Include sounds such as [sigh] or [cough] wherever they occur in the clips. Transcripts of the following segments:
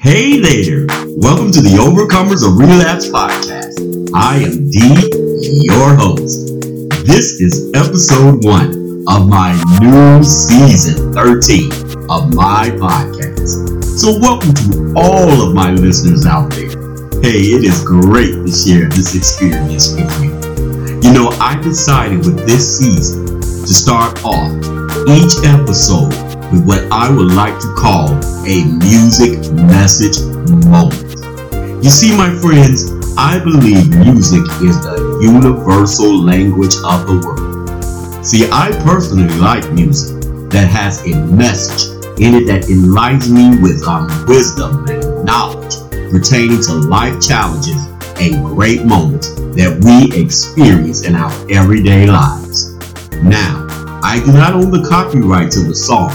Hey there! Welcome to the Overcomers of Relapse podcast. I am D, your host. This is episode one of my new season 13 of my podcast. So, welcome to all of my listeners out there. Hey, it is great to share this experience with you. You know, I decided with this season to start off each episode with what I would like to call a music message moment. You see, my friends, I believe music is the universal language of the world. See, I personally like music that has a message in it that enlightens me with um, wisdom and knowledge pertaining to life challenges and great moments that we experience in our everyday lives. Now, I do not own the copyright to the song,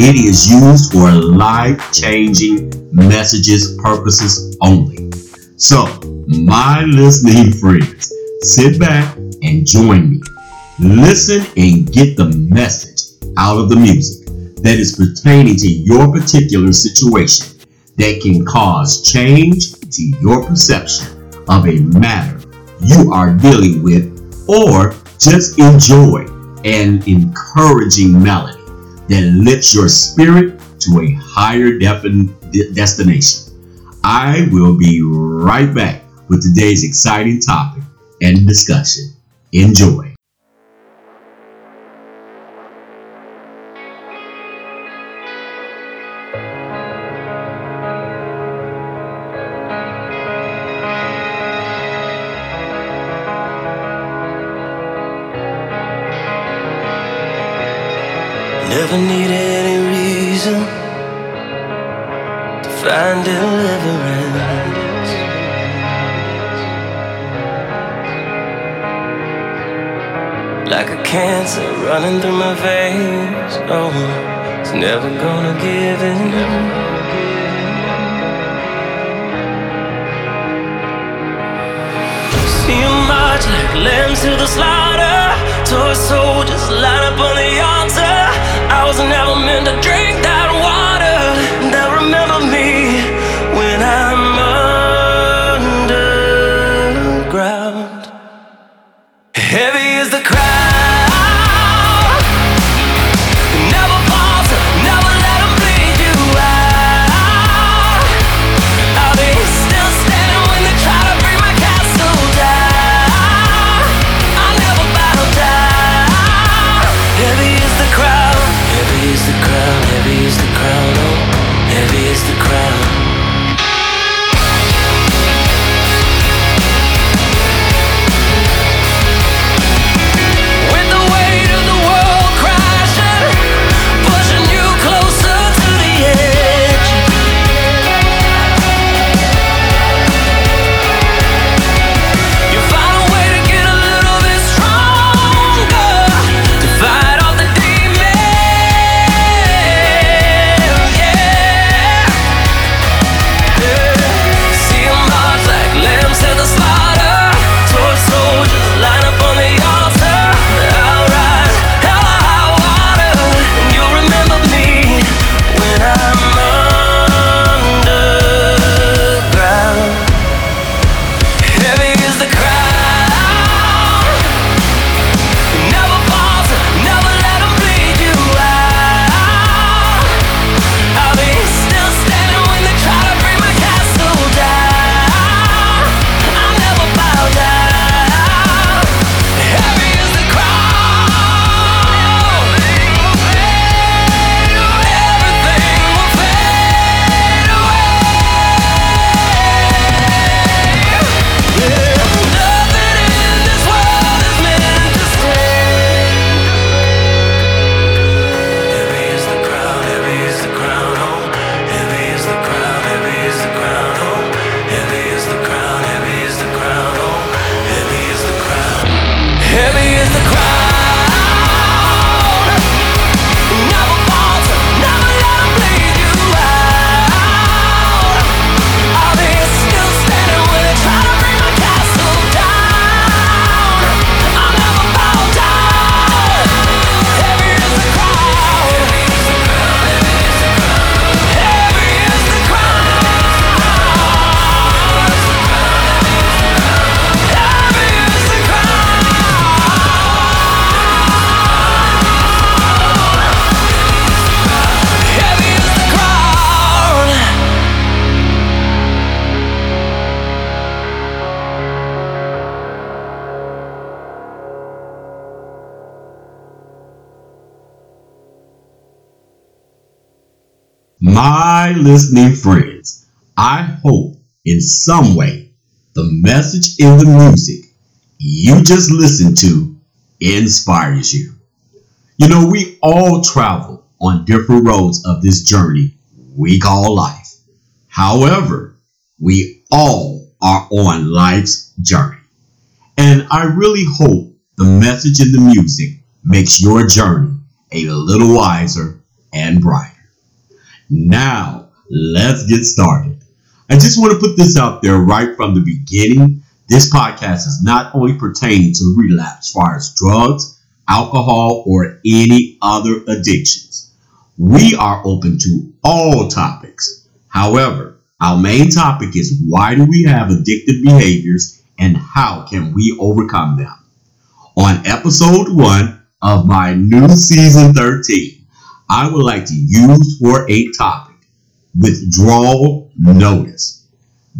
it is used for life changing messages purposes only. So, my listening friends, sit back and join me. Listen and get the message out of the music that is pertaining to your particular situation that can cause change to your perception of a matter you are dealing with or just enjoy an encouraging melody that lifts your spirit to a higher destination. I will be right back with today's exciting topic and discussion. Enjoy. Never need any reason to find deliverance. Like a cancer running through my veins. Oh, it's never gonna give in. See you march like lambs to the slaughter. Toy soldiers line up on the altar. I was never meant to drink My listening friends, I hope in some way the message in the music you just listened to inspires you. You know, we all travel on different roads of this journey we call life. However, we all are on life's journey. And I really hope the message in the music makes your journey a little wiser and brighter. Now, let's get started. I just want to put this out there right from the beginning. This podcast is not only pertaining to relapse as far as drugs, alcohol, or any other addictions. We are open to all topics. However, our main topic is why do we have addictive behaviors and how can we overcome them? On episode one of my new season 13, I would like to use for a topic withdrawal notice.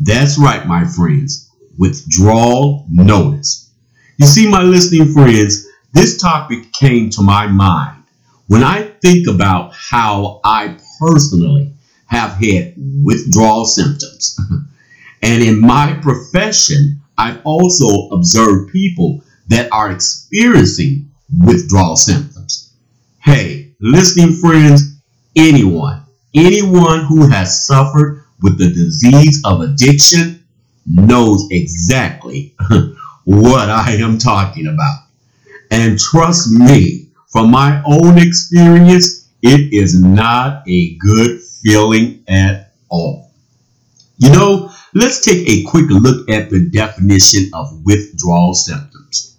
That's right, my friends, withdrawal notice. You see, my listening friends, this topic came to my mind when I think about how I personally have had withdrawal symptoms. [laughs] and in my profession, I've also observed people that are experiencing withdrawal symptoms. Hey, listening friends, anyone, anyone who has suffered with the disease of addiction knows exactly [laughs] what I am talking about. And trust me, from my own experience, it is not a good feeling at all. You know, let's take a quick look at the definition of withdrawal symptoms.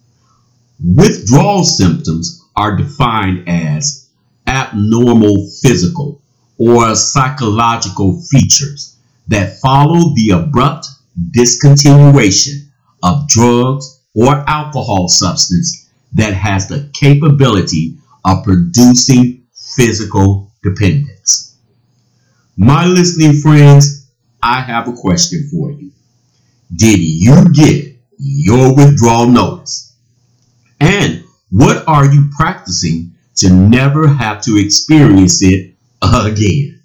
Withdrawal symptoms are defined as abnormal physical or psychological features that follow the abrupt discontinuation of drugs or alcohol substance that has the capability of producing physical dependence. My listening friends, I have a question for you. Did you get your withdrawal notice? And what are you practicing to never have to experience it again.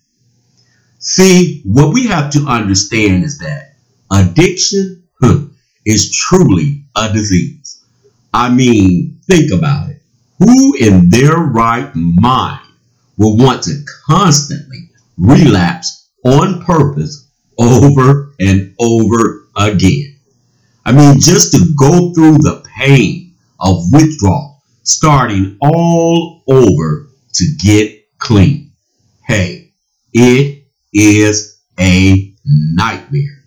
See, what we have to understand is that addiction huh, is truly a disease. I mean, think about it. Who in their right mind will want to constantly relapse on purpose over and over again? I mean, just to go through the pain of withdrawal starting all over to get clean. Hey, it is a nightmare.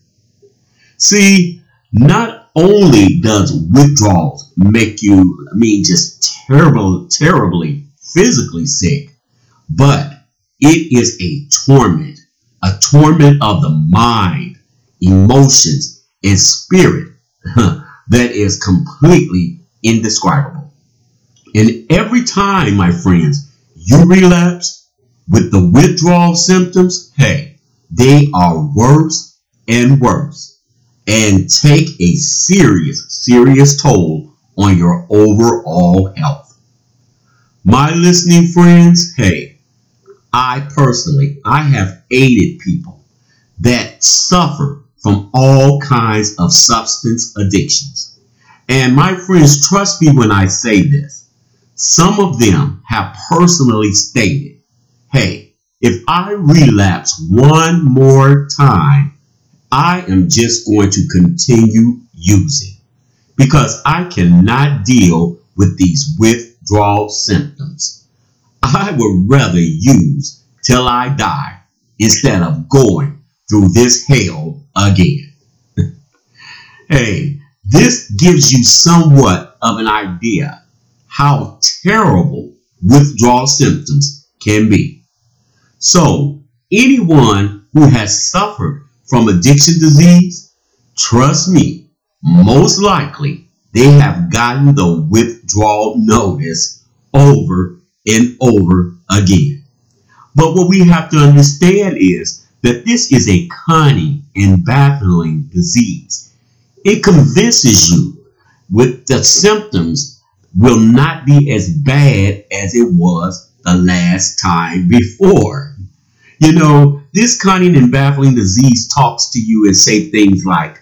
See, not only does withdrawals make you, I mean, just terrible, terribly physically sick, but it is a torment, a torment of the mind, emotions, and spirit [laughs] that is completely indescribable. And every time, my friends, you relapse with the withdrawal symptoms, hey, they are worse and worse and take a serious, serious toll on your overall health. My listening friends, hey, I personally, I have aided people that suffer from all kinds of substance addictions. And my friends, trust me when I say this. Some of them have personally stated, hey, if I relapse one more time, I am just going to continue using because I cannot deal with these withdrawal symptoms. I would rather use till I die instead of going through this hell again. [laughs] hey, this gives you somewhat of an idea how terrible withdrawal symptoms can be. So, anyone who has suffered from addiction disease, trust me, most likely they have gotten the withdrawal notice over and over again. But what we have to understand is that this is a cunning and baffling disease. It convinces you with the symptoms will not be as bad as it was the last time before. You know, this cunning and baffling disease talks to you and say things like,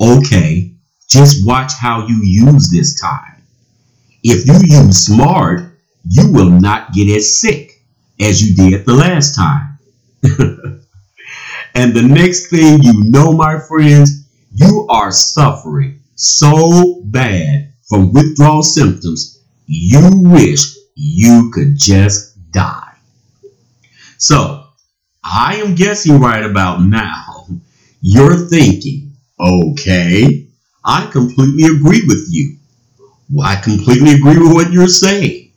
okay, just watch how you use this time. If you use smart, you will not get as sick as you did the last time. [laughs] and the next thing you know, my friends, you are suffering so bad from withdrawal symptoms, you wish you could just die. So, I am guessing right about now, you're thinking, okay, I completely agree with you. I completely agree with what you're saying.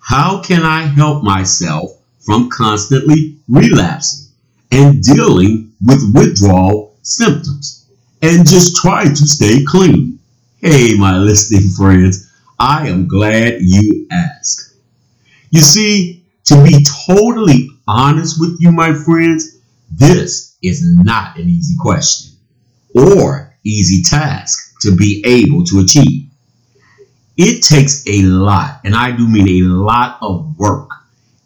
How can I help myself from constantly relapsing and dealing with withdrawal symptoms and just try to stay clean? Hey, my listening friends, I am glad you asked. You see, to be totally honest with you, my friends, this is not an easy question or easy task to be able to achieve. It takes a lot, and I do mean a lot of work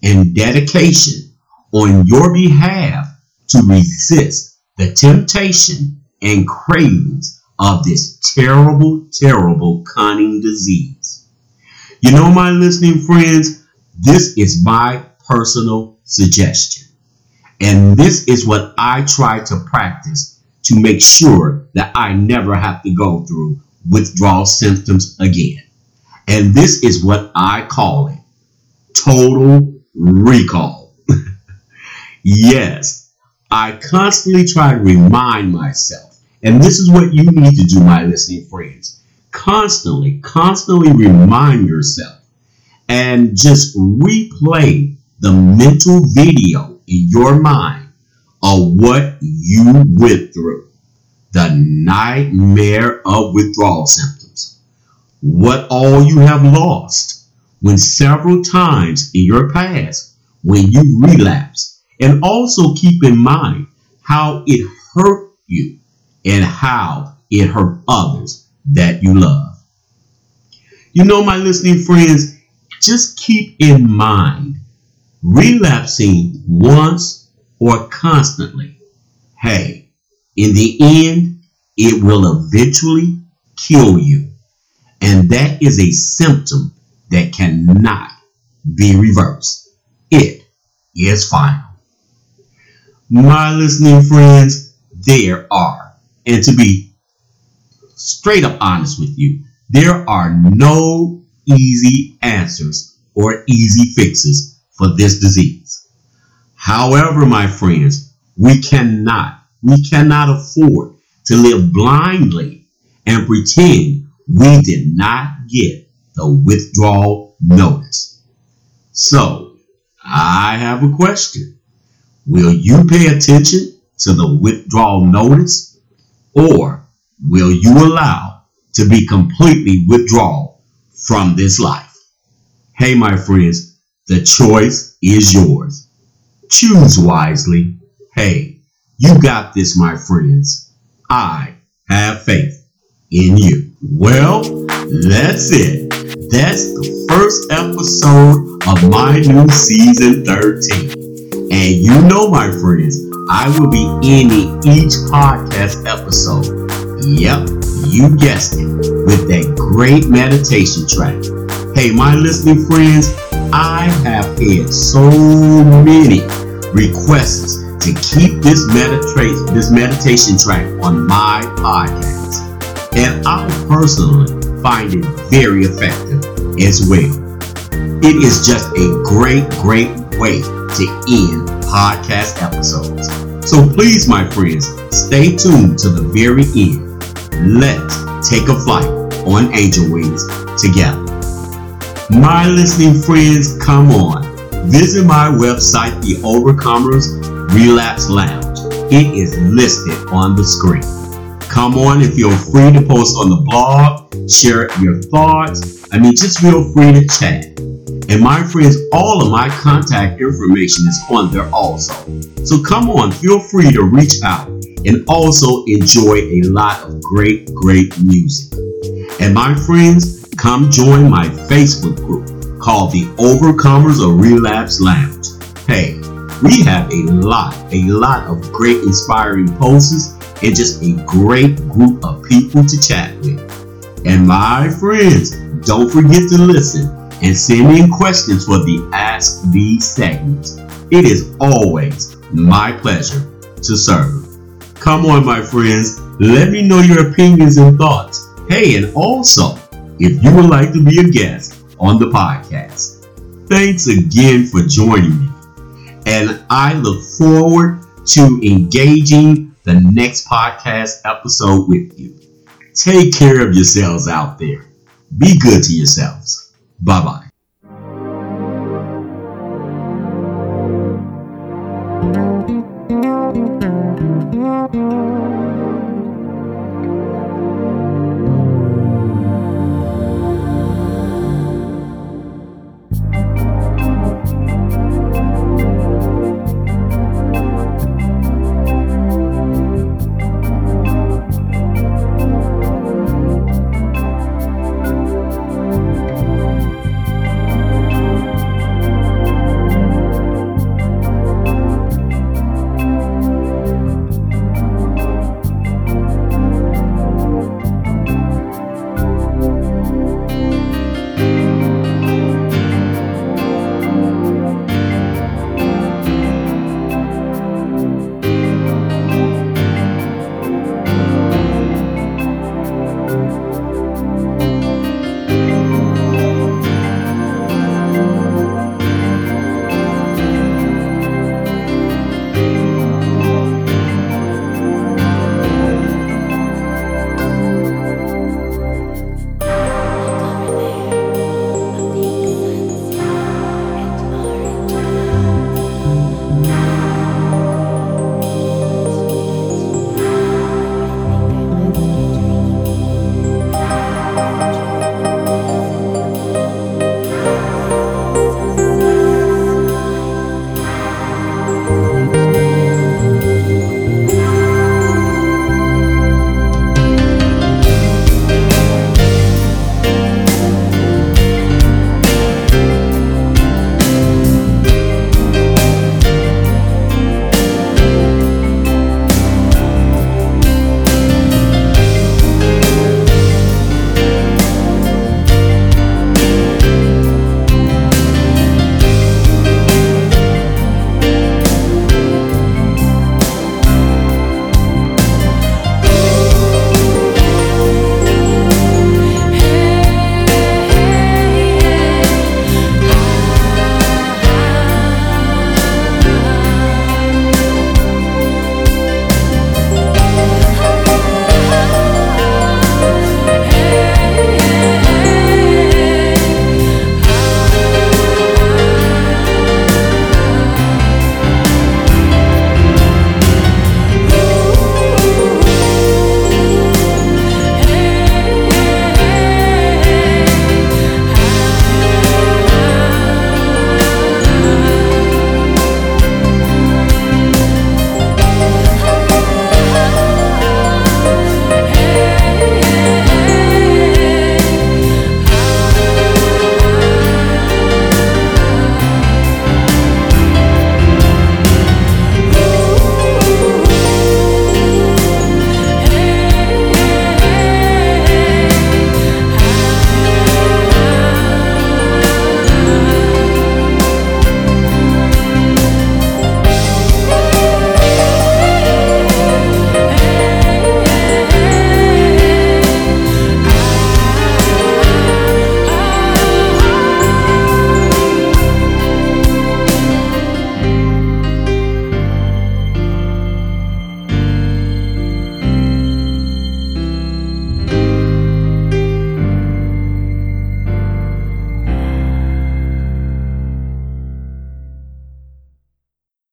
and dedication on your behalf to resist the temptation and cravings of this terrible, terrible cunning disease. You know, my listening friends, this is my personal suggestion. And this is what I try to practice to make sure that I never have to go through withdrawal symptoms again. And this is what I call it total recall. [laughs] yes, I constantly try to remind myself, and this is what you need to do, my listening friends. Constantly, constantly remind yourself and just replay the mental video in your mind of what you went through. The nightmare of withdrawal symptoms. What all you have lost when several times in your past when you relapsed. And also keep in mind how it hurt you and how it hurt others that you love. You know, my listening friends, just keep in mind relapsing once or constantly. Hey, in the end, it will eventually kill you. And that is a symptom that cannot be reversed. It is final. My listening friends, there are, and to be straight up honest with you, there are no easy answers or easy fixes for this disease. However, my friends, we cannot, we cannot afford to live blindly and pretend we did not get the withdrawal notice. So, I have a question. Will you pay attention to the withdrawal notice or will you allow to be completely withdrawal from this life? Hey, my friends, the choice is yours. Choose wisely. Hey, you got this, my friends. I have faith in you. Well, that's it. That's the first episode of my new season 13. And you know, my friends, I will be ending each podcast episode. Yep, you guessed it, with that great meditation track. Hey, my listening friends, I have had so many requests to keep this meditation this meditation track on my podcast. And I personally find it very effective as well. It is just a great, great way to end podcast episodes. So please, my friends, stay tuned to the very end. Let's take a flight on angel wings together. My listening friends, come on. Visit my website, The Overcomers Relapse Lounge. It is listed on the screen. Come on and feel free to post on the blog, share your thoughts. I mean, just feel free to chat. And my friends, all of my contact information is on there also. So come on, feel free to reach out and also enjoy a lot of great, great music. And my friends, come join my Facebook group called the Overcomers of Relapse Lounge. Hey, We have a lot, a lot of great inspiring posts and just a great group of people to chat with. And my friends, don't forget to listen and send in questions for the Ask Me segments. It is always my pleasure to serve. Come on, my friends, let me know your opinions and thoughts. Hey, and also, if you would like to be a guest on the podcast, thanks again for joining me. And I look forward to engaging the next podcast episode with you. Take care of yourselves out there. Be good to yourselves. Bye bye.